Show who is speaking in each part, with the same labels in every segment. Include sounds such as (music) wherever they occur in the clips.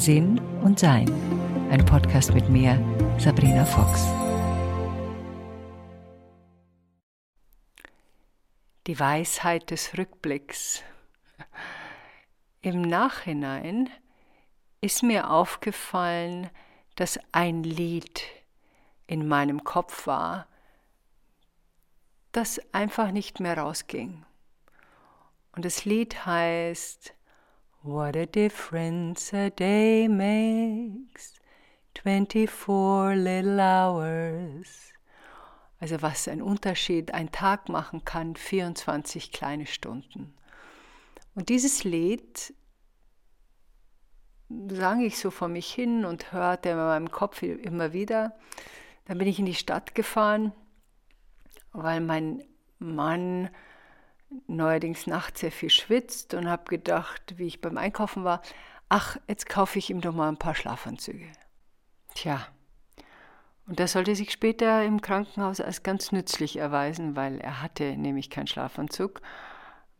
Speaker 1: Sinn und Sein. Ein Podcast mit mir, Sabrina Fox.
Speaker 2: Die Weisheit des Rückblicks. Im Nachhinein ist mir aufgefallen, dass ein Lied in meinem Kopf war, das einfach nicht mehr rausging. Und das Lied heißt What a difference a day makes, 24 little hours. Also was ein Unterschied ein Tag machen kann, 24 kleine Stunden. Und dieses Lied sang ich so vor mich hin und hörte in meinem Kopf immer wieder. Dann bin ich in die Stadt gefahren, weil mein Mann neuerdings nachts sehr viel schwitzt und habe gedacht, wie ich beim Einkaufen war, ach, jetzt kaufe ich ihm doch mal ein paar Schlafanzüge. Tja, und das sollte sich später im Krankenhaus als ganz nützlich erweisen, weil er hatte nämlich keinen Schlafanzug,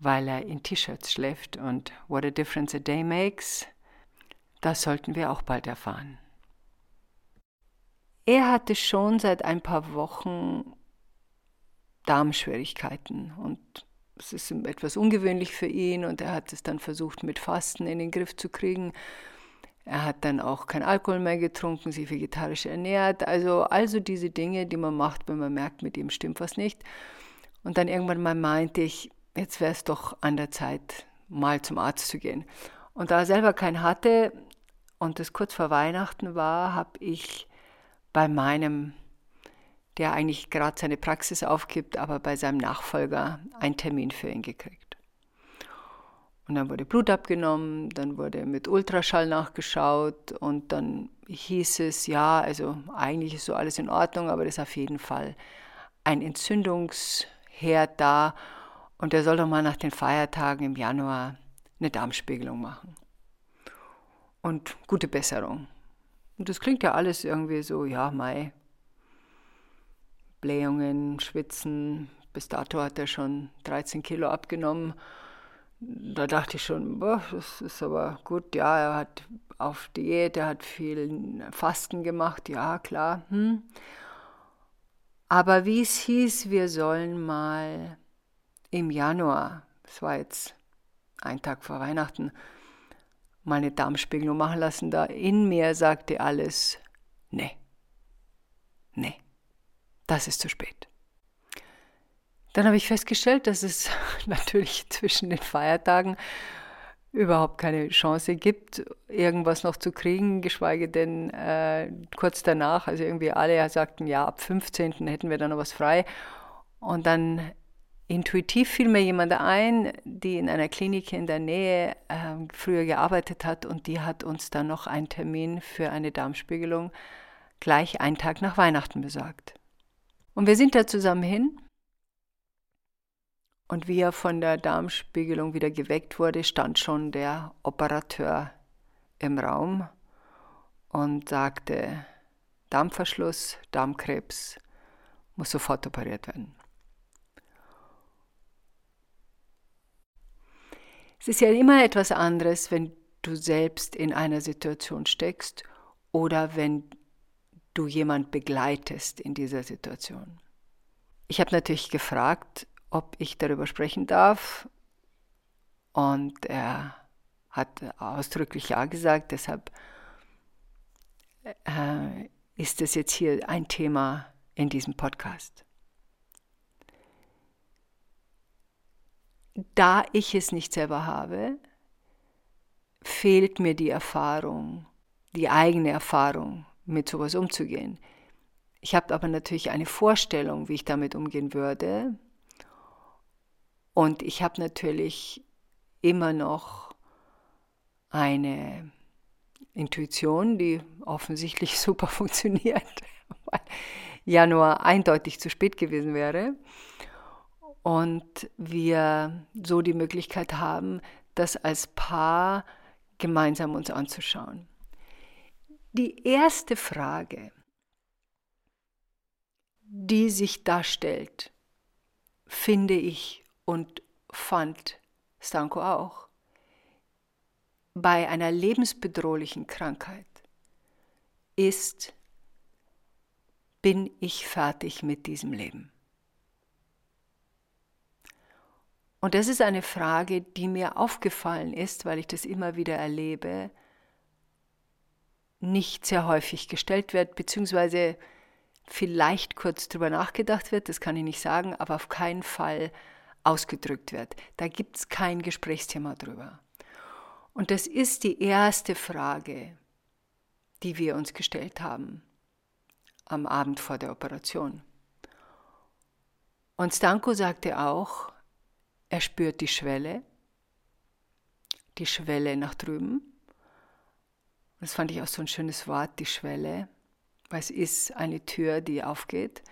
Speaker 2: weil er in T-Shirts schläft und what a difference a day makes, das sollten wir auch bald erfahren. Er hatte schon seit ein paar Wochen Darmschwierigkeiten und es ist etwas ungewöhnlich für ihn und er hat es dann versucht mit Fasten in den Griff zu kriegen. Er hat dann auch kein Alkohol mehr getrunken, sich vegetarisch ernährt. Also, also diese Dinge, die man macht, wenn man merkt, mit ihm stimmt was nicht. Und dann irgendwann mal meinte ich, jetzt wäre es doch an der Zeit, mal zum Arzt zu gehen. Und da er selber keinen hatte und es kurz vor Weihnachten war, habe ich bei meinem der eigentlich gerade seine Praxis aufgibt, aber bei seinem Nachfolger einen Termin für ihn gekriegt. Und dann wurde Blut abgenommen, dann wurde mit Ultraschall nachgeschaut und dann hieß es, ja, also eigentlich ist so alles in Ordnung, aber das ist auf jeden Fall ein Entzündungsherd da und er soll doch mal nach den Feiertagen im Januar eine Darmspiegelung machen. Und gute Besserung. Und das klingt ja alles irgendwie so, ja, Mai, Blähungen, Schwitzen. Bis dato hat er schon 13 Kilo abgenommen. Da dachte ich schon, boah, das ist aber gut. Ja, er hat auf Diät, er hat viel Fasten gemacht. Ja, klar. Hm. Aber wie es hieß, wir sollen mal im Januar, das war jetzt ein Tag vor Weihnachten, mal eine Darmspiegelung machen lassen. Da in mir sagte alles, nee, nee das ist zu spät. Dann habe ich festgestellt, dass es (laughs) natürlich zwischen den Feiertagen überhaupt keine Chance gibt, irgendwas noch zu kriegen, geschweige denn äh, kurz danach. Also irgendwie alle sagten, ja, ab 15. hätten wir dann noch was frei. Und dann intuitiv fiel mir jemand ein, die in einer Klinik in der Nähe äh, früher gearbeitet hat und die hat uns dann noch einen Termin für eine Darmspiegelung gleich einen Tag nach Weihnachten besorgt. Und wir sind da zusammen hin. Und wie er von der Darmspiegelung wieder geweckt wurde, stand schon der Operateur im Raum und sagte, Darmverschluss, Darmkrebs, muss sofort operiert werden. Es ist ja immer etwas anderes, wenn du selbst in einer Situation steckst oder wenn du jemand begleitest in dieser Situation. Ich habe natürlich gefragt, ob ich darüber sprechen darf und er hat ausdrücklich ja gesagt, deshalb äh, ist es jetzt hier ein Thema in diesem Podcast. Da ich es nicht selber habe, fehlt mir die Erfahrung, die eigene Erfahrung mit sowas umzugehen. Ich habe aber natürlich eine Vorstellung, wie ich damit umgehen würde. Und ich habe natürlich immer noch eine Intuition, die offensichtlich (laughs) super funktioniert, weil Januar eindeutig zu spät gewesen wäre. Und wir so die Möglichkeit haben, das als Paar gemeinsam uns anzuschauen. Die erste Frage, die sich darstellt, finde ich und fand Stanko auch, bei einer lebensbedrohlichen Krankheit ist, bin ich fertig mit diesem Leben? Und das ist eine Frage, die mir aufgefallen ist, weil ich das immer wieder erlebe, nicht sehr häufig gestellt wird, beziehungsweise vielleicht kurz drüber nachgedacht wird, das kann ich nicht sagen, aber auf keinen Fall ausgedrückt wird. Da gibt es kein Gesprächsthema drüber. Und das ist die erste Frage, die wir uns gestellt haben am Abend vor der Operation. Und Stanko sagte auch, er spürt die Schwelle, die Schwelle nach drüben. Das fand ich auch so ein schönes Wort, die Schwelle, weil es ist eine Tür, die aufgeht.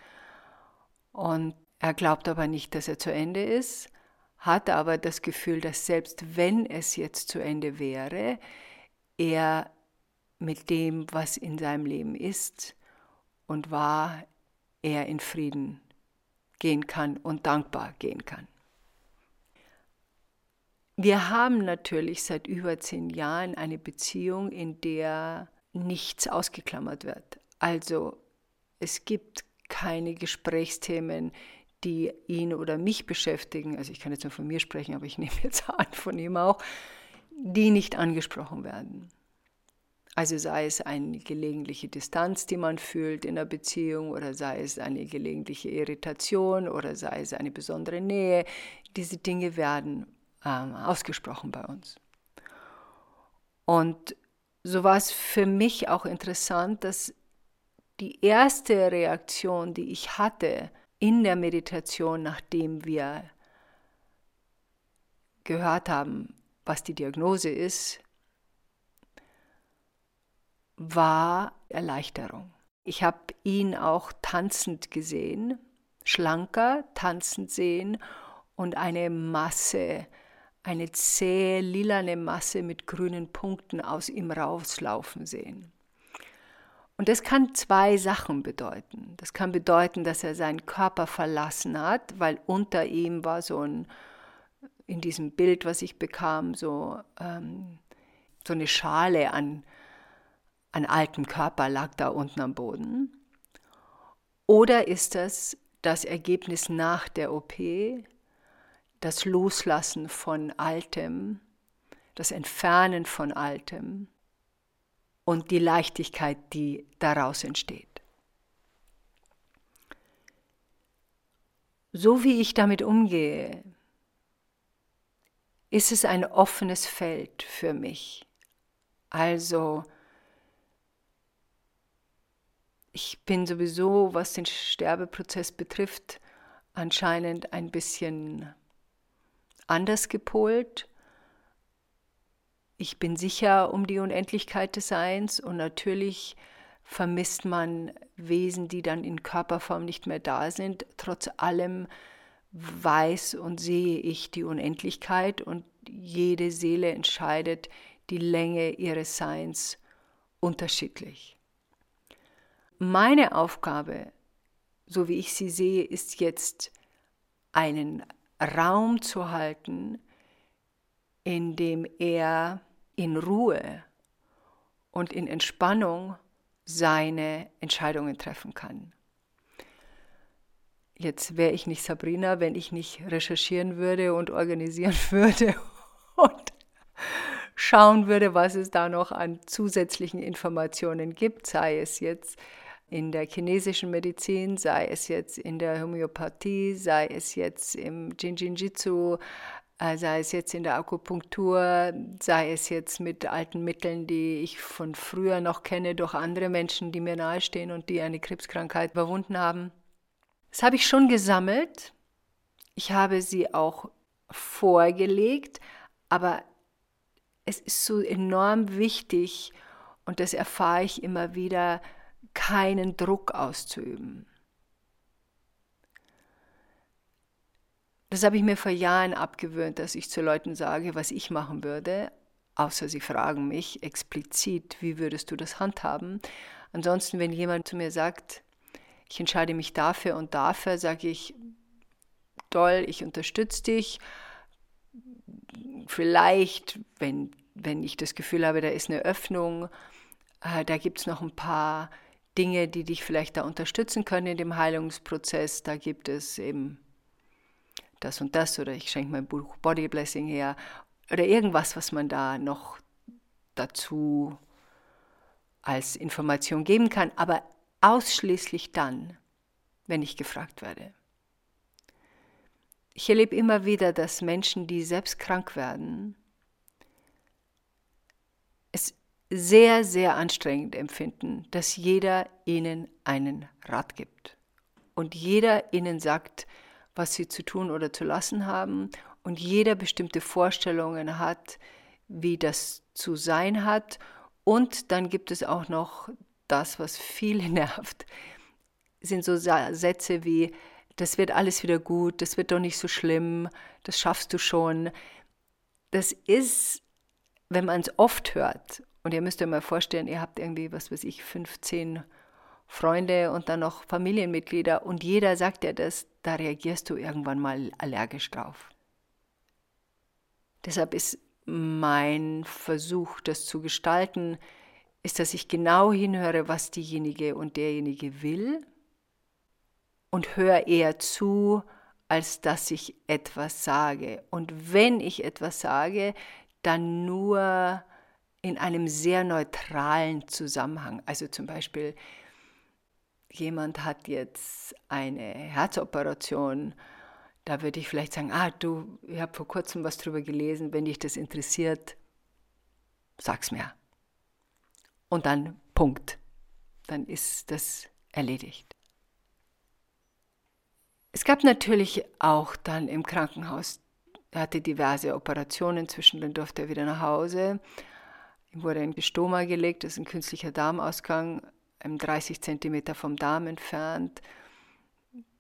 Speaker 2: Und er glaubt aber nicht, dass er zu Ende ist, hat aber das Gefühl, dass selbst wenn es jetzt zu Ende wäre, er mit dem, was in seinem Leben ist und war, er in Frieden gehen kann und dankbar gehen kann. Wir haben natürlich seit über zehn Jahren eine Beziehung, in der nichts ausgeklammert wird. Also es gibt keine Gesprächsthemen, die ihn oder mich beschäftigen. Also ich kann jetzt nur von mir sprechen, aber ich (laughs) nehme jetzt an von ihm auch, die nicht angesprochen werden. Also sei es eine gelegentliche Distanz, die man fühlt in der Beziehung oder sei es eine gelegentliche Irritation oder sei es eine besondere Nähe. Diese Dinge werden ähm, ausgesprochen bei uns. Und so war es für mich auch interessant, dass die erste Reaktion, die ich hatte in der Meditation, nachdem wir gehört haben, was die Diagnose ist, war Erleichterung. Ich habe ihn auch tanzend gesehen, schlanker tanzend sehen und eine Masse, eine zähe lilane Masse mit grünen Punkten aus ihm rauslaufen sehen. Und das kann zwei Sachen bedeuten. Das kann bedeuten, dass er seinen Körper verlassen hat, weil unter ihm war so ein, in diesem Bild, was ich bekam, so, ähm, so eine Schale an ein alten Körper lag da unten am Boden? Oder ist das das Ergebnis nach der OP, das Loslassen von Altem, das Entfernen von Altem und die Leichtigkeit, die daraus entsteht? So wie ich damit umgehe, ist es ein offenes Feld für mich. Also ich bin sowieso, was den Sterbeprozess betrifft, anscheinend ein bisschen anders gepolt. Ich bin sicher um die Unendlichkeit des Seins und natürlich vermisst man Wesen, die dann in Körperform nicht mehr da sind. Trotz allem weiß und sehe ich die Unendlichkeit und jede Seele entscheidet die Länge ihres Seins unterschiedlich. Meine Aufgabe, so wie ich sie sehe, ist jetzt einen Raum zu halten, in dem er in Ruhe und in Entspannung seine Entscheidungen treffen kann. Jetzt wäre ich nicht Sabrina, wenn ich nicht recherchieren würde und organisieren (laughs) würde und schauen würde, was es da noch an zusätzlichen Informationen gibt, sei es jetzt in der chinesischen Medizin, sei es jetzt in der Homöopathie, sei es jetzt im Jinjinjitsu, äh, sei es jetzt in der Akupunktur, sei es jetzt mit alten Mitteln, die ich von früher noch kenne, durch andere Menschen, die mir nahestehen und die eine Krebskrankheit überwunden haben. Das habe ich schon gesammelt. Ich habe sie auch vorgelegt, aber es ist so enorm wichtig und das erfahre ich immer wieder, keinen Druck auszuüben. Das habe ich mir vor Jahren abgewöhnt, dass ich zu Leuten sage, was ich machen würde, außer sie fragen mich explizit, wie würdest du das handhaben. Ansonsten, wenn jemand zu mir sagt, ich entscheide mich dafür und dafür, sage ich, toll, ich unterstütze dich. Vielleicht, wenn wenn ich das Gefühl habe, da ist eine Öffnung, äh, da gibt es noch ein paar Dinge, die dich vielleicht da unterstützen können in dem Heilungsprozess. Da gibt es eben das und das oder ich schenke mein Buch Body Blessing her oder irgendwas, was man da noch dazu als Information geben kann, aber ausschließlich dann, wenn ich gefragt werde. Ich erlebe immer wieder, dass Menschen, die selbst krank werden, es sehr, sehr anstrengend empfinden, dass jeder ihnen einen Rat gibt und jeder ihnen sagt, was sie zu tun oder zu lassen haben und jeder bestimmte Vorstellungen hat, wie das zu sein hat. Und dann gibt es auch noch das, was viele (laughs) nervt, sind so Sätze wie, das wird alles wieder gut, das wird doch nicht so schlimm, das schaffst du schon. Das ist, wenn man es oft hört, und ihr müsst euch mal vorstellen, ihr habt irgendwie, was weiß ich, 15 Freunde und dann noch Familienmitglieder und jeder sagt ja das, da reagierst du irgendwann mal allergisch drauf. Deshalb ist mein Versuch, das zu gestalten, ist, dass ich genau hinhöre, was diejenige und derjenige will und höre eher zu, als dass ich etwas sage. Und wenn ich etwas sage, dann nur in einem sehr neutralen Zusammenhang. Also zum Beispiel, jemand hat jetzt eine Herzoperation da würde ich vielleicht sagen, ah, du, ich habe vor kurzem was drüber gelesen, wenn dich das interessiert, sag's mir. Und dann Punkt. Dann ist das erledigt. Es gab natürlich auch dann im Krankenhaus, er hatte diverse Operationen, zwischendrin durfte er wieder nach Hause. Ihm wurde ein Gestoma gelegt, das ist ein künstlicher Darmausgang, 30 Zentimeter vom Darm entfernt.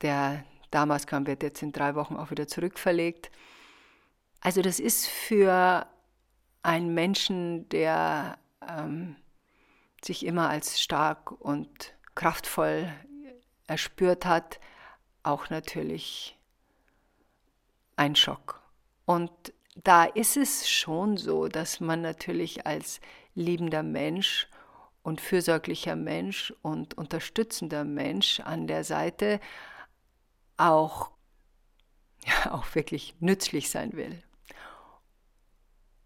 Speaker 2: Der Damals kam, wird jetzt in drei Wochen auch wieder zurückverlegt. Also das ist für einen Menschen, der ähm, sich immer als stark und kraftvoll erspürt hat, auch natürlich ein Schock. Und da ist es schon so, dass man natürlich als liebender Mensch und fürsorglicher Mensch und unterstützender Mensch an der Seite auch, (laughs) ja, auch wirklich nützlich sein will.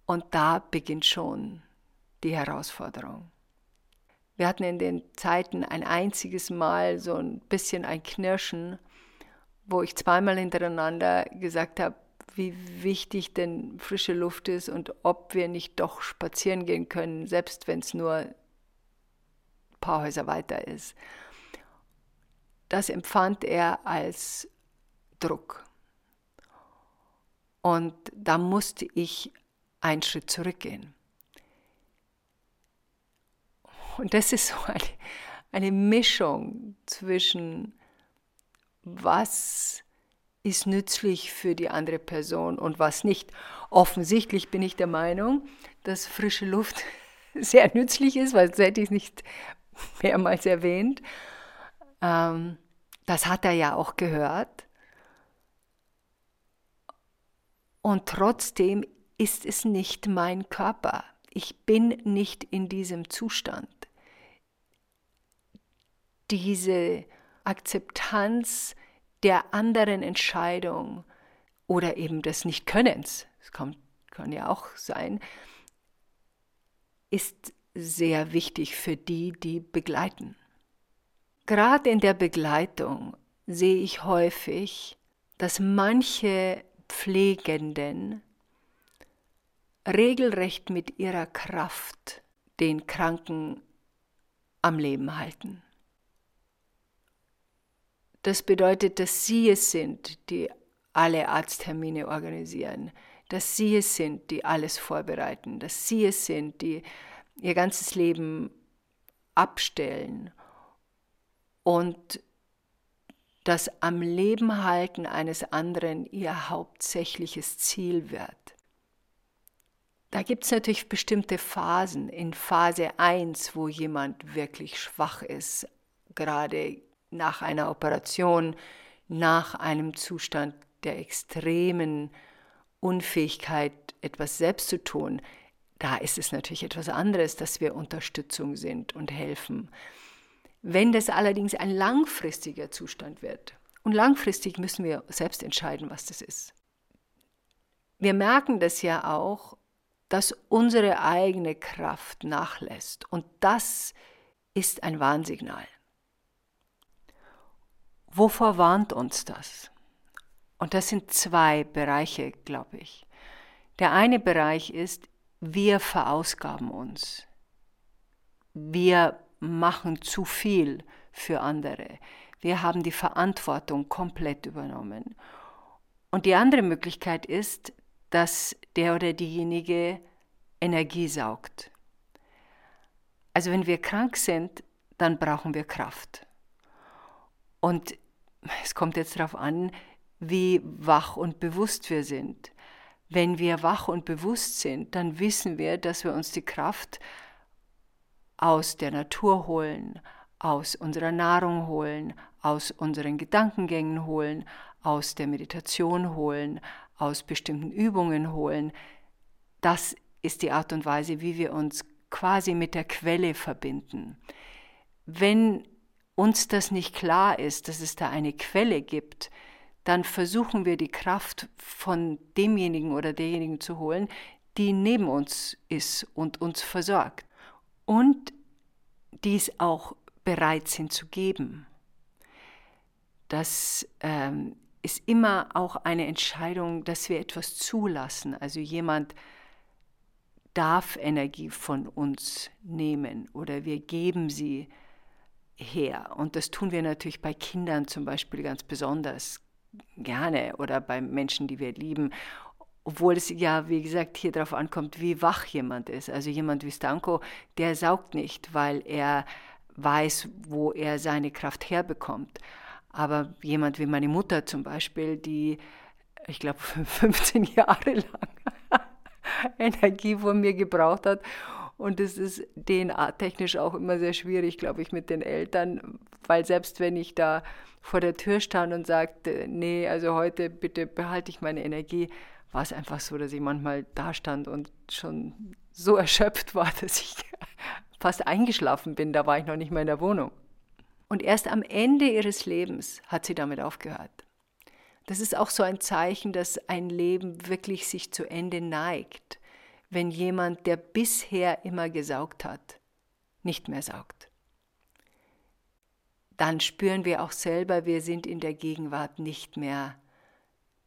Speaker 2: Und da beginnt schon die Herausforderung. Wir hatten in den Zeiten ein einziges Mal so ein bisschen ein Knirschen, wo ich zweimal hintereinander gesagt habe, wie wichtig denn frische Luft ist und ob wir nicht doch spazieren gehen können, selbst wenn es nur ein paar Häuser weiter ist. Das empfand er als Druck. Und da musste ich einen Schritt zurückgehen. Und das ist so eine, eine Mischung zwischen, was ist nützlich für die andere Person und was nicht. Offensichtlich bin ich der Meinung, dass frische Luft (laughs) sehr nützlich ist, weil sonst hätte ich es nicht mehrmals erwähnt. Ähm, das hat er ja auch gehört. Und trotzdem ist es nicht mein Körper. Ich bin nicht in diesem Zustand. Diese Akzeptanz der anderen Entscheidung oder eben des Nichtkönnens, das kann, kann ja auch sein, ist sehr wichtig für die, die begleiten. Gerade in der Begleitung sehe ich häufig, dass manche Pflegenden regelrecht mit ihrer Kraft den Kranken am Leben halten. Das bedeutet, dass sie es sind, die alle Arzttermine organisieren, dass sie es sind, die alles vorbereiten, dass sie es sind, die ihr ganzes Leben abstellen und das am Leben halten eines anderen ihr hauptsächliches Ziel wird. Da gibt es natürlich bestimmte Phasen. In Phase 1, wo jemand wirklich schwach ist, gerade nach einer Operation, nach einem Zustand der extremen Unfähigkeit, etwas selbst zu tun, da ist es natürlich etwas anderes, dass wir Unterstützung sind und helfen. Wenn das allerdings ein langfristiger Zustand wird, und langfristig müssen wir selbst entscheiden, was das ist. Wir merken das ja auch, dass unsere eigene Kraft nachlässt. Und das ist ein Warnsignal. Wovor warnt uns das? Und das sind zwei Bereiche, glaube ich. Der eine Bereich ist, wir verausgaben uns. Wir machen zu viel für andere. Wir haben die Verantwortung komplett übernommen. Und die andere Möglichkeit ist, dass der oder diejenige Energie saugt. Also wenn wir krank sind, dann brauchen wir Kraft. Und es kommt jetzt darauf an, wie wach und bewusst wir sind. Wenn wir wach und bewusst sind, dann wissen wir, dass wir uns die Kraft aus der Natur holen, aus unserer Nahrung holen, aus unseren Gedankengängen holen, aus der Meditation holen, aus bestimmten Übungen holen. Das ist die Art und Weise, wie wir uns quasi mit der Quelle verbinden. Wenn uns das nicht klar ist, dass es da eine Quelle gibt, dann versuchen wir die Kraft von demjenigen oder derjenigen zu holen, die neben uns ist und uns versorgt. Und dies auch bereit sind zu geben. Das ähm, ist immer auch eine Entscheidung, dass wir etwas zulassen. Also jemand darf Energie von uns nehmen oder wir geben sie her. Und das tun wir natürlich bei Kindern zum Beispiel ganz besonders gerne oder bei Menschen, die wir lieben. Obwohl es ja, wie gesagt, hier darauf ankommt, wie wach jemand ist. Also jemand wie Stanko, der saugt nicht, weil er weiß, wo er seine Kraft herbekommt. Aber jemand wie meine Mutter zum Beispiel, die, ich glaube, (laughs) 15 Jahre lang (laughs) Energie von mir gebraucht hat. Und es ist DNA-technisch auch immer sehr schwierig, glaube ich, mit den Eltern, weil selbst wenn ich da vor der Tür stand und sagte, nee, also heute bitte behalte ich meine Energie, war es einfach so, dass ich manchmal da stand und schon so (laughs) erschöpft war, dass ich (laughs) fast eingeschlafen bin. Da war ich noch nicht mal in der Wohnung. Und erst am Ende ihres Lebens hat sie damit aufgehört. Das ist auch so ein Zeichen, dass ein Leben wirklich sich zu Ende neigt, wenn jemand, der bisher immer gesaugt hat, nicht mehr saugt dann spüren wir auch selber, wir sind in der Gegenwart nicht mehr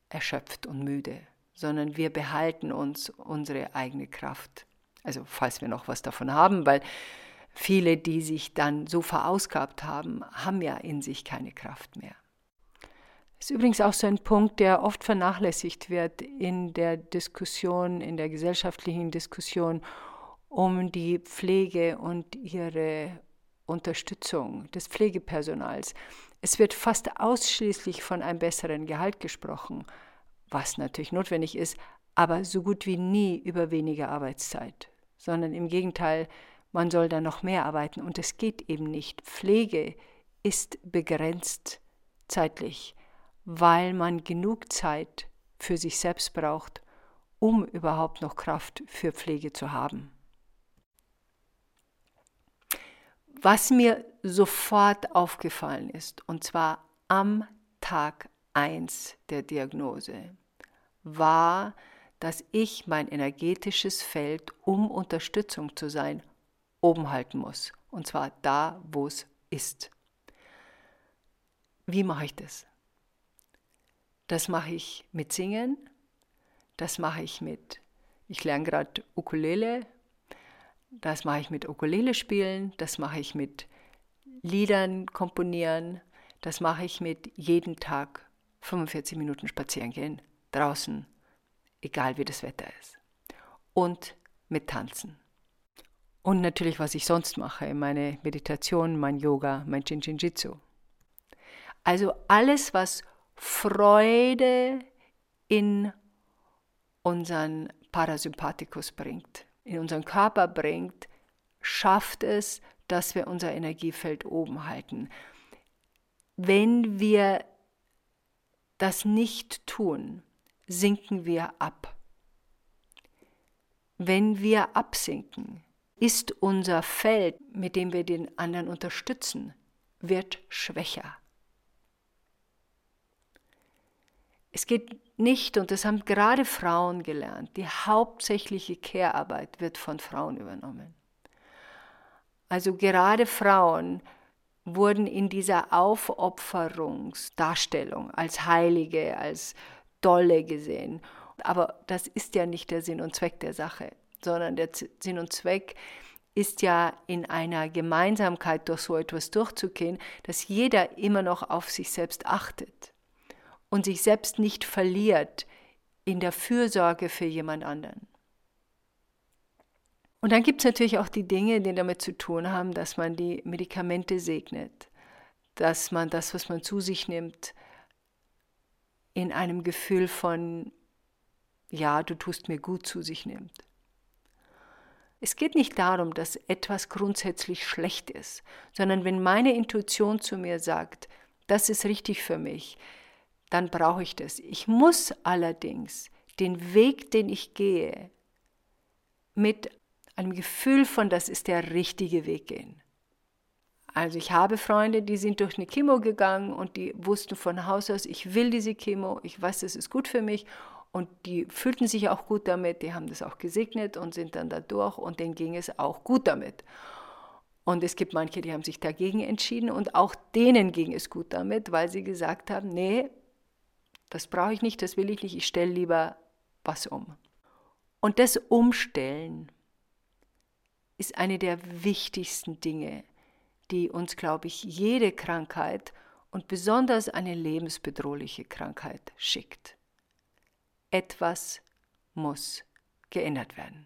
Speaker 2: erschöpft und müde, sondern wir behalten uns unsere eigene Kraft. Also falls wir noch was davon haben, weil viele, die sich dann so verausgabt haben, haben ja in sich keine Kraft mehr. Das ist übrigens auch so ein Punkt, der oft vernachlässigt wird in der Diskussion, in der gesellschaftlichen Diskussion um die Pflege und ihre Unterstützung des Pflegepersonals. Es wird fast ausschließlich von einem besseren Gehalt gesprochen, was natürlich notwendig ist, aber so gut wie nie über weniger Arbeitszeit, sondern im Gegenteil, man soll da noch mehr arbeiten und es geht eben nicht. Pflege ist begrenzt zeitlich, weil man genug Zeit für sich selbst braucht, um überhaupt noch Kraft für Pflege zu haben. Was mir sofort aufgefallen ist, und zwar am Tag 1 der Diagnose, war, dass ich mein energetisches Feld, um Unterstützung zu sein, oben halten muss. Und zwar da, wo es ist. Wie mache ich das? Das mache ich mit Singen, das mache ich mit, ich lerne gerade Ukulele, das mache ich mit Ukulele spielen, das mache ich mit Liedern komponieren, das mache ich mit jeden Tag 45 Minuten spazieren gehen, draußen, egal wie das Wetter ist. Und mit Tanzen. Und natürlich, was ich sonst mache, meine Meditation, mein Yoga, mein Jitsu. Also alles, was Freude in unseren Parasympathikus bringt in unseren Körper bringt, schafft es, dass wir unser Energiefeld oben halten. Wenn wir das nicht tun, sinken wir ab. wenn wir absinken, ist unser Feld, mit dem wir den anderen unterstützen, wird schwächer. Es geht nicht, und das haben gerade Frauen gelernt, die hauptsächliche Care-Arbeit wird von Frauen übernommen. Also gerade Frauen wurden in dieser Aufopferungsdarstellung als Heilige, als Dolle gesehen. Aber das ist ja nicht der Sinn und Zweck der Sache, sondern der Sinn und Zweck ist ja in einer Gemeinsamkeit durch so etwas durchzugehen, dass jeder immer noch auf sich selbst achtet und sich selbst nicht verliert in der Fürsorge für jemand anderen. Und dann gibt es natürlich auch die Dinge, die damit zu tun haben, dass man die Medikamente segnet, dass man das, was man zu sich nimmt, in einem Gefühl von, ja, du tust mir gut zu sich nimmt. Es geht nicht darum, dass etwas grundsätzlich schlecht ist, sondern wenn meine Intuition zu mir sagt, das ist richtig für mich, dann brauche ich das. Ich muss allerdings den Weg, den ich gehe, mit einem Gefühl von, das ist der richtige Weg gehen. Also ich habe Freunde, die sind durch eine Chemo gegangen und die wussten von Haus aus, ich will diese Chemo, ich weiß, das ist gut für mich und die fühlten sich auch gut damit, die haben das auch gesegnet und sind dann da durch und denen ging es auch gut damit. Und es gibt manche, die haben sich dagegen entschieden und auch denen ging es gut damit, weil sie gesagt haben, nee, das brauche ich nicht, das will ich nicht, ich stelle lieber was um. Und das Umstellen ist eine der wichtigsten Dinge, die uns, glaube ich, jede Krankheit und besonders eine lebensbedrohliche Krankheit schickt. Etwas muss geändert werden.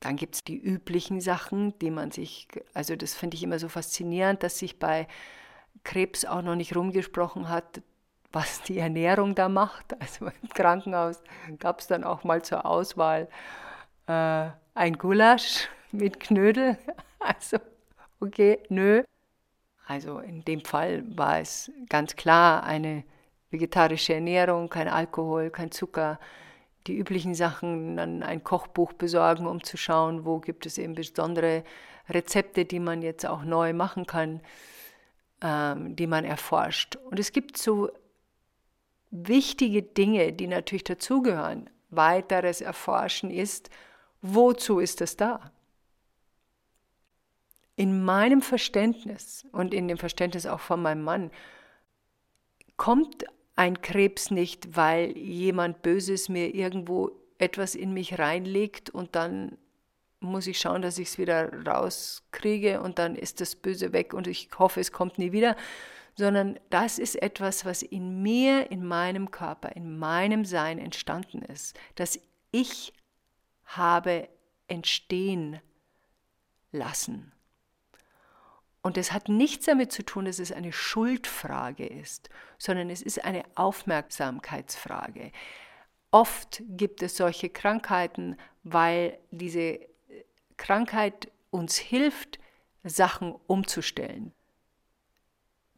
Speaker 2: Dann gibt es die üblichen Sachen, die man sich, also das finde ich immer so faszinierend, dass sich bei Krebs auch noch nicht rumgesprochen hat, was die Ernährung da macht. Also im Krankenhaus gab es dann auch mal zur Auswahl äh, ein Gulasch mit Knödel. (laughs) Also, okay, nö. Also in dem Fall war es ganz klar eine vegetarische Ernährung, kein Alkohol, kein Zucker, die üblichen Sachen, dann ein Kochbuch besorgen, um zu schauen, wo gibt es eben besondere Rezepte, die man jetzt auch neu machen kann ähm, die man erforscht. Und es gibt so wichtige Dinge, die natürlich dazugehören. Weiteres Erforschen ist, wozu ist es da? In meinem Verständnis und in dem Verständnis auch von meinem Mann kommt ein Krebs nicht, weil jemand Böses mir irgendwo etwas in mich reinlegt und dann muss ich schauen, dass ich es wieder rauskriege und dann ist das Böse weg und ich hoffe, es kommt nie wieder, sondern das ist etwas, was in mir, in meinem Körper, in meinem Sein entstanden ist, dass ich habe entstehen lassen. Und es hat nichts damit zu tun, dass es eine Schuldfrage ist, sondern es ist eine Aufmerksamkeitsfrage. Oft gibt es solche Krankheiten, weil diese Krankheit uns hilft, Sachen umzustellen.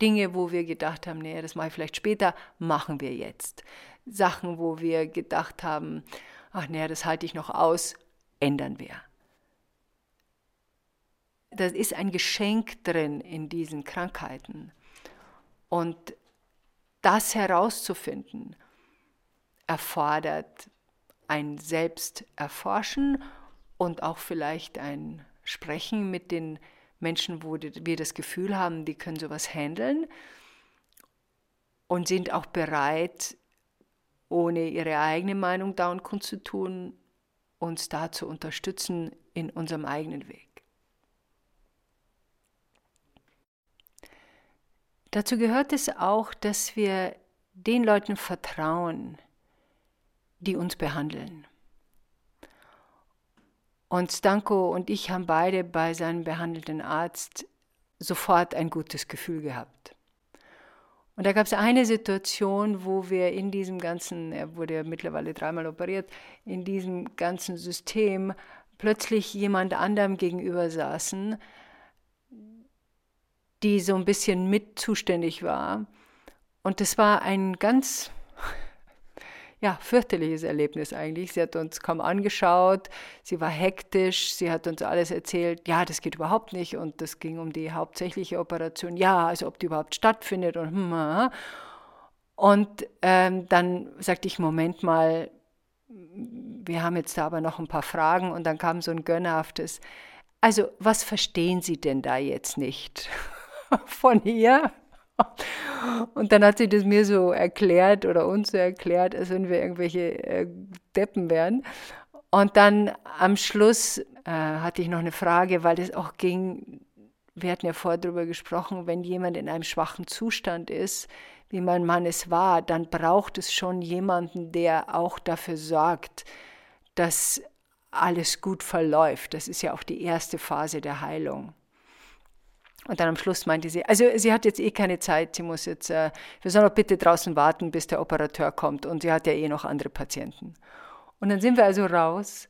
Speaker 2: Dinge, wo wir gedacht haben, nee, das mache ich vielleicht später, machen wir jetzt. Sachen, wo wir gedacht haben, ach nee, das halte ich noch aus, ändern wir. Da ist ein Geschenk drin in diesen Krankheiten. Und das herauszufinden, erfordert ein Selbsterforschen und auch vielleicht ein Sprechen mit den Menschen, wo wir das Gefühl haben, die können sowas handeln und sind auch bereit, ohne ihre eigene Meinung da und kundzutun, uns da zu unterstützen in unserem eigenen Weg. Dazu gehört es auch, dass wir den Leuten vertrauen, die uns behandeln. Und Stanko und ich haben beide bei seinem behandelten Arzt sofort ein gutes Gefühl gehabt. Und da gab es eine Situation, wo wir in diesem ganzen, er wurde ja mittlerweile dreimal operiert, in diesem ganzen System plötzlich jemand anderem gegenüber saßen, die so ein bisschen mit zuständig war. Und das war ein ganz ja, fürchterliches Erlebnis eigentlich. Sie hat uns kaum angeschaut, sie war hektisch, sie hat uns alles erzählt, ja, das geht überhaupt nicht und das ging um die hauptsächliche Operation, ja, also ob die überhaupt stattfindet und hm, hm, hm. und ähm, dann sagte ich, Moment mal, wir haben jetzt da aber noch ein paar Fragen und dann kam so ein gönnerhaftes, also was verstehen Sie denn da jetzt nicht (laughs) von ihr? Und dann hat sie das mir so erklärt oder uns so erklärt, als wenn wir irgendwelche äh, Deppen wären. Und dann am Schluss äh, hatte ich noch eine Frage, weil es auch ging, wir hatten ja vorher darüber gesprochen, wenn jemand in einem schwachen Zustand ist, wie mein Mann es war, dann braucht es schon jemanden, der auch dafür sorgt, dass alles gut verläuft. Das ist ja auch die erste Phase der Heilung. Und dann am Schluss meinte sie, also sie hat jetzt eh keine Zeit, sie muss jetzt, äh, wir sollen doch bitte draußen warten, bis der Operateur kommt und sie hat ja eh noch andere Patienten. Und dann sind wir also raus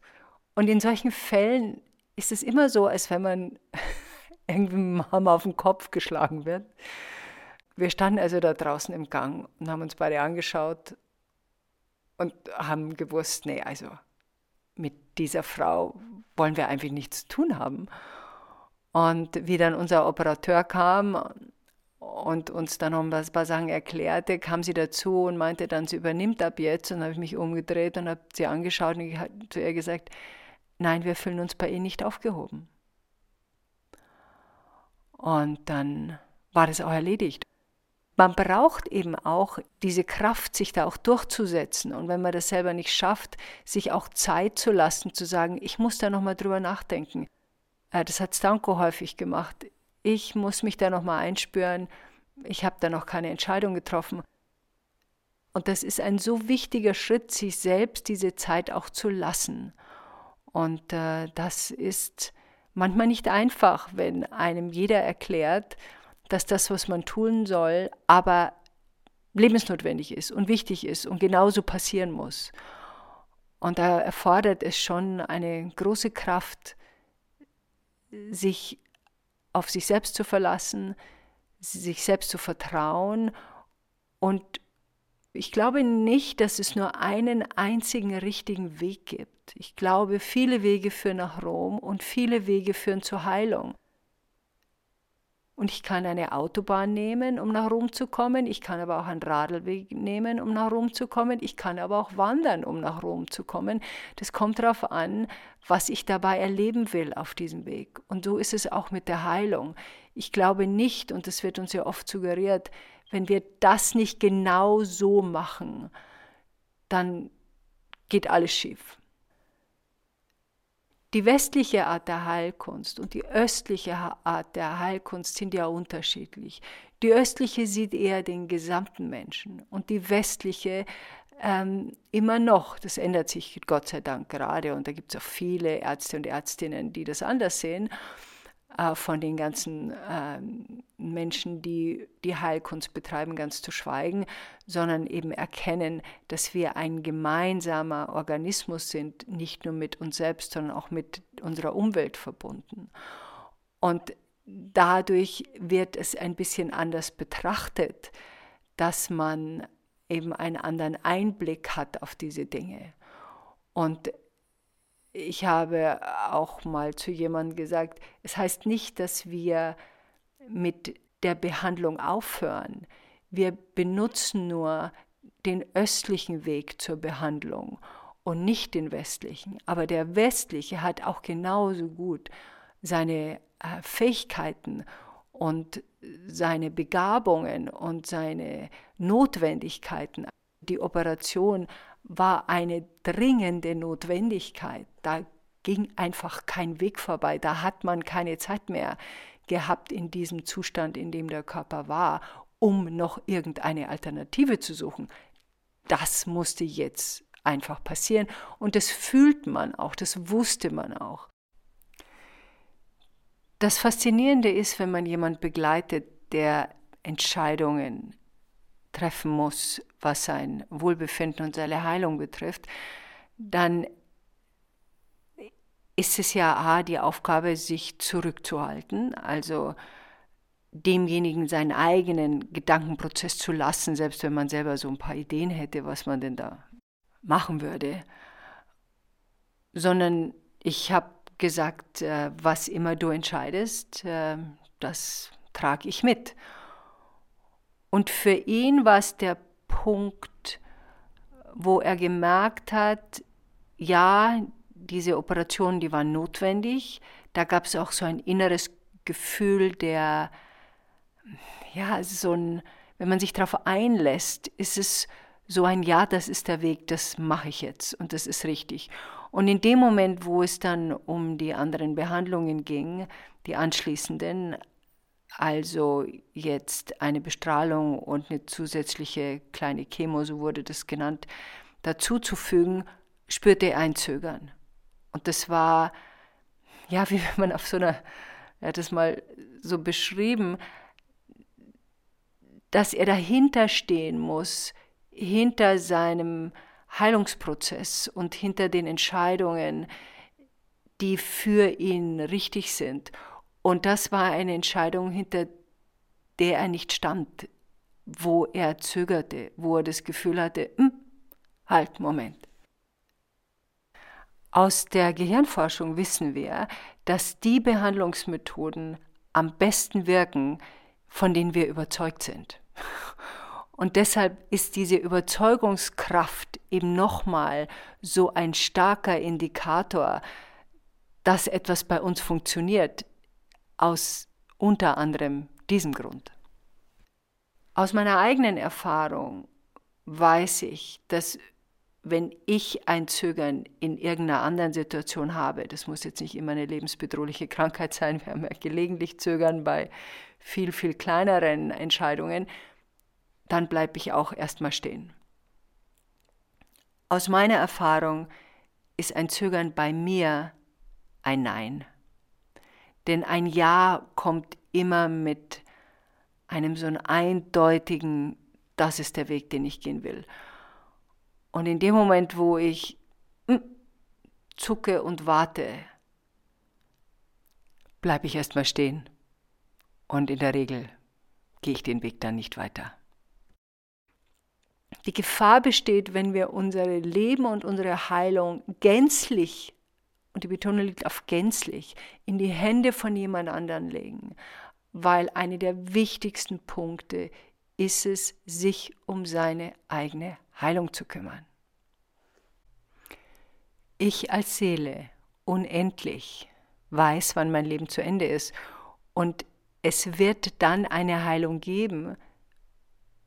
Speaker 2: und in solchen Fällen ist es immer so, als wenn man (laughs) irgendwie mal auf den Kopf geschlagen wird. Wir standen also da draußen im Gang und haben uns beide angeschaut und haben gewusst, nee, also mit dieser Frau wollen wir einfach nichts zu tun haben. Und wie dann unser Operateur kam und uns dann noch ein paar Sachen erklärte, kam sie dazu und meinte dann, sie übernimmt ab jetzt. Und dann habe ich mich umgedreht und habe sie angeschaut und ich habe zu ihr gesagt, nein, wir fühlen uns bei Ihnen nicht aufgehoben. Und dann war das auch erledigt. Man braucht eben auch diese Kraft, sich da auch durchzusetzen. Und wenn man das selber nicht schafft, sich auch Zeit zu lassen, zu sagen, ich muss da nochmal drüber nachdenken. Äh, das hat Stanko häufig gemacht. Ich muss mich da nochmal einspüren. Ich habe da noch keine Entscheidung getroffen. Und das ist ein so wichtiger Schritt, sich selbst diese Zeit auch zu lassen. Und äh, das ist manchmal nicht einfach, wenn einem jeder erklärt, dass das, was man tun soll, aber lebensnotwendig ist und wichtig ist und genauso passieren muss. Und da erfordert es schon eine große Kraft, sich auf sich selbst zu verlassen, sich selbst zu vertrauen. Und ich glaube nicht, dass es nur einen einzigen richtigen Weg gibt. Ich glaube, viele Wege führen nach Rom und viele Wege führen zur Heilung. Und ich kann eine Autobahn nehmen, um nach Rom zu kommen. Ich kann aber auch einen Radlweg nehmen, um nach Rom zu kommen. Ich kann aber auch wandern, um nach Rom zu kommen. Das kommt darauf an, was ich dabei erleben will auf diesem Weg. Und so ist es auch mit der Heilung. Ich glaube nicht, und das wird uns ja oft suggeriert, wenn wir das nicht genau so machen, dann geht alles schief. Die westliche Art der Heilkunst und die östliche Art der Heilkunst sind ja unterschiedlich. Die östliche sieht eher den gesamten Menschen und die westliche ähm, immer noch, das ändert sich Gott sei Dank gerade und da gibt es auch viele Ärzte und Ärztinnen, die das anders sehen, äh, von den ganzen äh, Menschen, die die Heilkunst betreiben, ganz zu schweigen, sondern eben erkennen, dass wir ein gemeinsamer Organismus sind, nicht nur mit uns selbst, sondern auch mit unserer Umwelt verbunden. Und dadurch wird es ein bisschen anders betrachtet, dass man eben einen anderen Einblick hat auf diese Dinge. Und ich habe auch mal zu jemandem gesagt, es heißt nicht, dass wir mit der Behandlung aufhören. Wir benutzen nur den östlichen Weg zur Behandlung und nicht den westlichen. Aber der westliche hat auch genauso gut seine äh, Fähigkeiten und seine Begabungen und seine Notwendigkeiten. Die Operation war eine dringende Notwendigkeit. Da ging einfach kein Weg vorbei. Da hat man keine Zeit mehr gehabt in diesem Zustand, in dem der Körper war, um noch irgendeine Alternative zu suchen. Das musste jetzt einfach passieren und das fühlt man auch, das wusste man auch. Das Faszinierende ist, wenn man jemand begleitet, der Entscheidungen treffen muss, was sein Wohlbefinden und seine Heilung betrifft, dann ist es ja A, die Aufgabe, sich zurückzuhalten, also demjenigen seinen eigenen Gedankenprozess zu lassen, selbst wenn man selber so ein paar Ideen hätte, was man denn da machen würde, sondern ich habe gesagt, äh, was immer du entscheidest, äh, das trage ich mit. Und für ihn war es der Punkt, wo er gemerkt hat, ja, diese Operationen, die waren notwendig. Da gab es auch so ein inneres Gefühl der, ja, so ein, wenn man sich darauf einlässt, ist es so ein Ja, das ist der Weg, das mache ich jetzt und das ist richtig. Und in dem Moment, wo es dann um die anderen Behandlungen ging, die anschließenden, also jetzt eine Bestrahlung und eine zusätzliche kleine Chemo, so wurde das genannt, dazuzufügen, spürte er ein Zögern. Und das war, ja, wie wenn man auf so einer, er hat es mal so beschrieben, dass er dahinter stehen muss, hinter seinem Heilungsprozess und hinter den Entscheidungen, die für ihn richtig sind. Und das war eine Entscheidung, hinter der er nicht stand, wo er zögerte, wo er das Gefühl hatte, hm, halt, Moment. Aus der Gehirnforschung wissen wir, dass die Behandlungsmethoden am besten wirken, von denen wir überzeugt sind. Und deshalb ist diese Überzeugungskraft eben nochmal so ein starker Indikator, dass etwas bei uns funktioniert, aus unter anderem diesem Grund. Aus meiner eigenen Erfahrung weiß ich, dass wenn ich ein Zögern in irgendeiner anderen Situation habe, das muss jetzt nicht immer eine lebensbedrohliche (laughs) Krankheit sein, wir haben ja gelegentlich Zögern bei viel, viel kleineren Entscheidungen, dann bleibe ich auch erstmal stehen. Aus meiner Erfahrung ist ein Zögern bei mir ein Nein. Denn ein Ja kommt immer mit einem so eindeutigen, das ist der Weg, den ich gehen will. Und in dem Moment, wo ich hm, zucke und warte, bleibe ich erstmal stehen. Und in der Regel gehe ich den Weg dann nicht weiter. Die Gefahr besteht, wenn wir unser Leben und unsere Heilung gänzlich, und die Betonung liegt auf gänzlich, in die Hände von jemand anderen legen, weil eine der wichtigsten Punkte ist es, sich um seine eigene Heilung zu kümmern. Ich als Seele unendlich weiß, wann mein Leben zu Ende ist und es wird dann eine Heilung geben,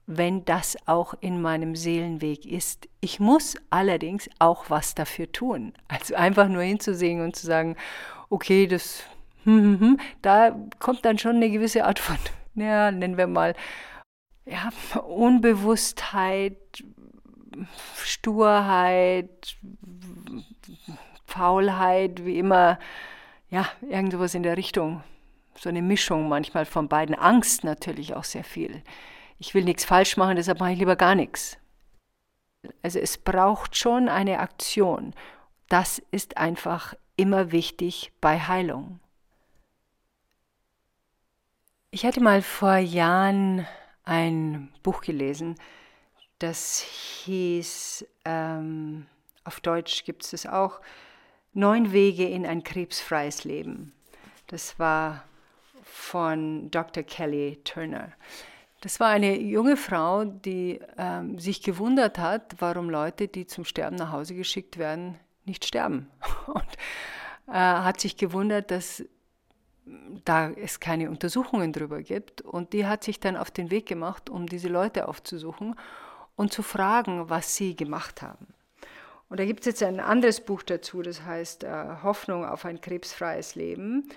Speaker 2: wenn das auch in meinem Seelenweg ist. Ich muss allerdings auch was dafür tun. Also einfach nur hinzusehen und zu sagen, okay, das, hm, hm, hm, da kommt dann schon eine gewisse Art von, (laughs) ja, nennen wir mal, ja, Unbewusstheit, Sturheit, Faulheit, wie immer, ja, irgend sowas in der Richtung. So eine Mischung manchmal von beiden. Angst natürlich auch sehr viel. Ich will nichts falsch machen, deshalb mache ich lieber gar nichts. Also es braucht schon eine Aktion. Das ist einfach immer wichtig bei Heilung. Ich hatte mal vor Jahren ein Buch gelesen, das hieß, ähm, auf Deutsch gibt es es auch, Neun Wege in ein krebsfreies Leben. Das war von Dr. Kelly Turner. Das war eine junge Frau, die ähm, sich gewundert hat, warum Leute, die zum Sterben nach Hause geschickt werden, nicht sterben. (laughs) Und äh, hat sich gewundert, dass da es keine Untersuchungen darüber gibt. Und die hat sich dann auf den Weg gemacht, um diese Leute aufzusuchen und zu fragen, was sie gemacht haben. Und da gibt es jetzt ein anderes Buch dazu, das heißt äh, Hoffnung auf ein krebsfreies Leben,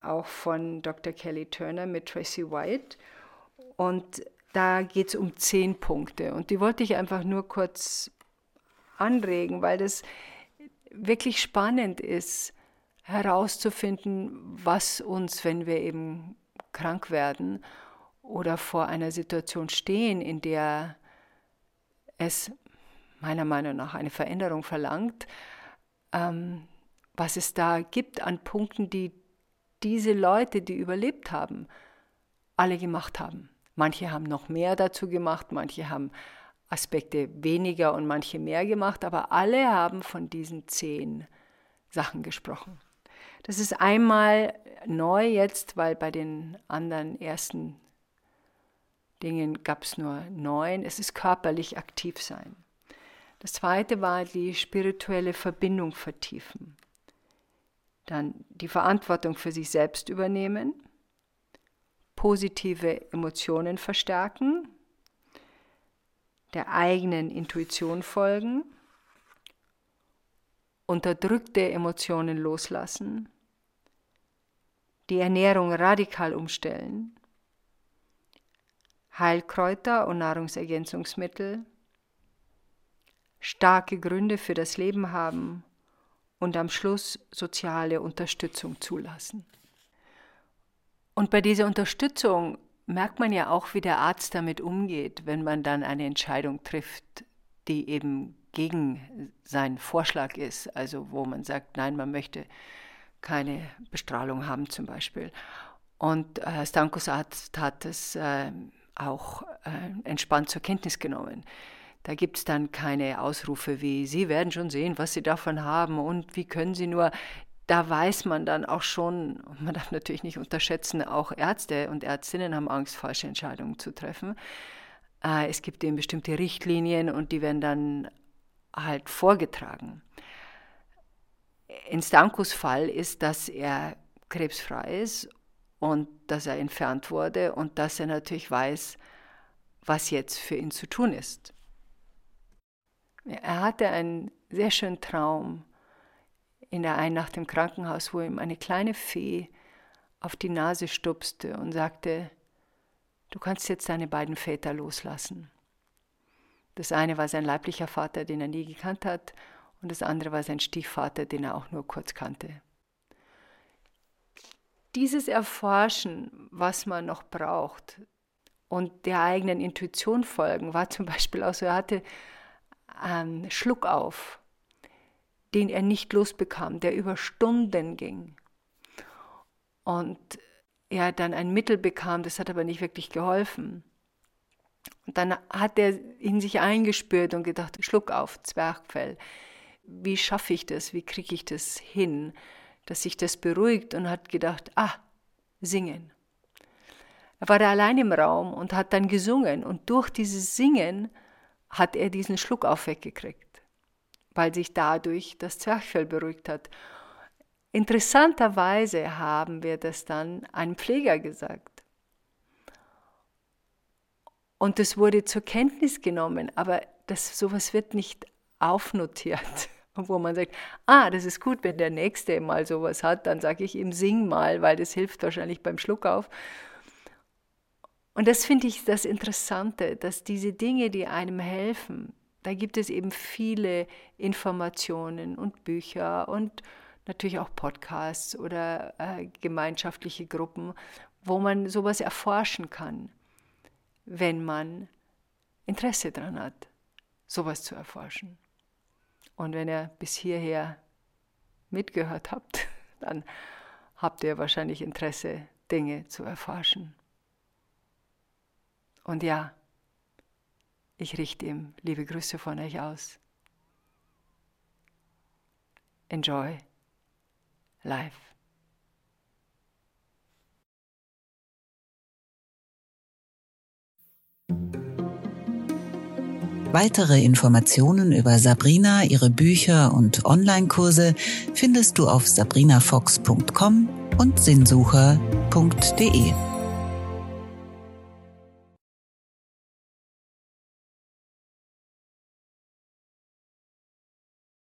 Speaker 2: auch von Dr. Kelly Turner mit Tracy White. Und da geht es um zehn Punkte. Und die wollte ich einfach nur kurz anregen, weil das wirklich spannend ist, herauszufinden, was uns, wenn wir eben krank werden oder vor einer Situation stehen, in der es meiner Meinung nach eine Veränderung verlangt, ähm, was es da gibt an Punkten, die diese Leute, die überlebt haben, alle gemacht haben. Manche haben noch mehr dazu gemacht, manche haben Aspekte weniger und manche mehr gemacht, aber alle haben von diesen zehn Sachen gesprochen. Das ist einmal neu jetzt, weil bei den anderen ersten Dingen gab es nur neun. Es ist körperlich aktiv sein. Das zweite war die spirituelle Verbindung vertiefen. Dann die Verantwortung für sich selbst übernehmen, positive Emotionen verstärken, der eigenen Intuition folgen, unterdrückte Emotionen loslassen, die Ernährung radikal umstellen, Heilkräuter und Nahrungsergänzungsmittel, starke Gründe für das Leben haben und am Schluss soziale Unterstützung zulassen. Und bei dieser Unterstützung merkt man ja auch, wie der Arzt damit umgeht, wenn man dann eine Entscheidung trifft, die eben gegen seinen Vorschlag ist, also wo man sagt, nein, man möchte keine Bestrahlung haben zum Beispiel. Und äh, Stankos Arzt hat es äh, auch äh, entspannt zur Kenntnis genommen. Da gibt es dann keine Ausrufe wie, Sie werden schon sehen, was Sie davon haben und wie können Sie nur. Da weiß man dann auch schon, man darf natürlich nicht unterschätzen, auch Ärzte und Ärztinnen haben Angst, falsche Entscheidungen zu treffen. Äh, es gibt eben bestimmte Richtlinien und die werden dann halt vorgetragen. In Stankos Fall ist, dass er krebsfrei ist und dass er entfernt wurde und dass er natürlich weiß, was jetzt für ihn zu tun ist. Er hatte einen sehr schönen Traum in der Einnacht im Krankenhaus, wo ihm eine kleine Fee auf die Nase stupste und sagte, du kannst jetzt deine beiden Väter loslassen. Das eine war sein leiblicher Vater, den er nie gekannt hat, und das andere war sein Stiefvater, den er auch nur kurz kannte. Dieses Erforschen, was man noch braucht und der eigenen Intuition folgen, war zum Beispiel auch so, er hatte einen Schluck auf, den er nicht losbekam, der über Stunden ging. Und er dann ein Mittel bekam, das hat aber nicht wirklich geholfen. Und dann hat er in sich eingespürt und gedacht, Schluck auf, Zwergfell. Wie schaffe ich das? Wie kriege ich das hin, dass sich das beruhigt? Und hat gedacht, ah, singen. Er war da allein im Raum und hat dann gesungen. Und durch dieses Singen hat er diesen Schluck auf weggekriegt, weil sich dadurch das Zwerchfell beruhigt hat. Interessanterweise haben wir das dann einem Pfleger gesagt. Und das wurde zur Kenntnis genommen, aber das, sowas wird nicht aufnotiert. (laughs) Wo man sagt, ah, das ist gut, wenn der Nächste mal sowas hat, dann sage ich ihm, sing mal, weil das hilft wahrscheinlich beim Schluck auf. Und das finde ich das Interessante, dass diese Dinge, die einem helfen, da gibt es eben viele Informationen und Bücher und natürlich auch Podcasts oder äh, gemeinschaftliche Gruppen, wo man sowas erforschen kann wenn man Interesse daran hat, sowas zu erforschen. Und wenn ihr bis hierher mitgehört habt, (laughs) dann habt ihr wahrscheinlich Interesse, Dinge zu erforschen. Und ja, ich richte ihm liebe Grüße von euch aus. Enjoy life.
Speaker 1: Weitere Informationen über Sabrina, ihre Bücher und Online-Kurse findest du auf sabrinafox.com und sinnsucher.de.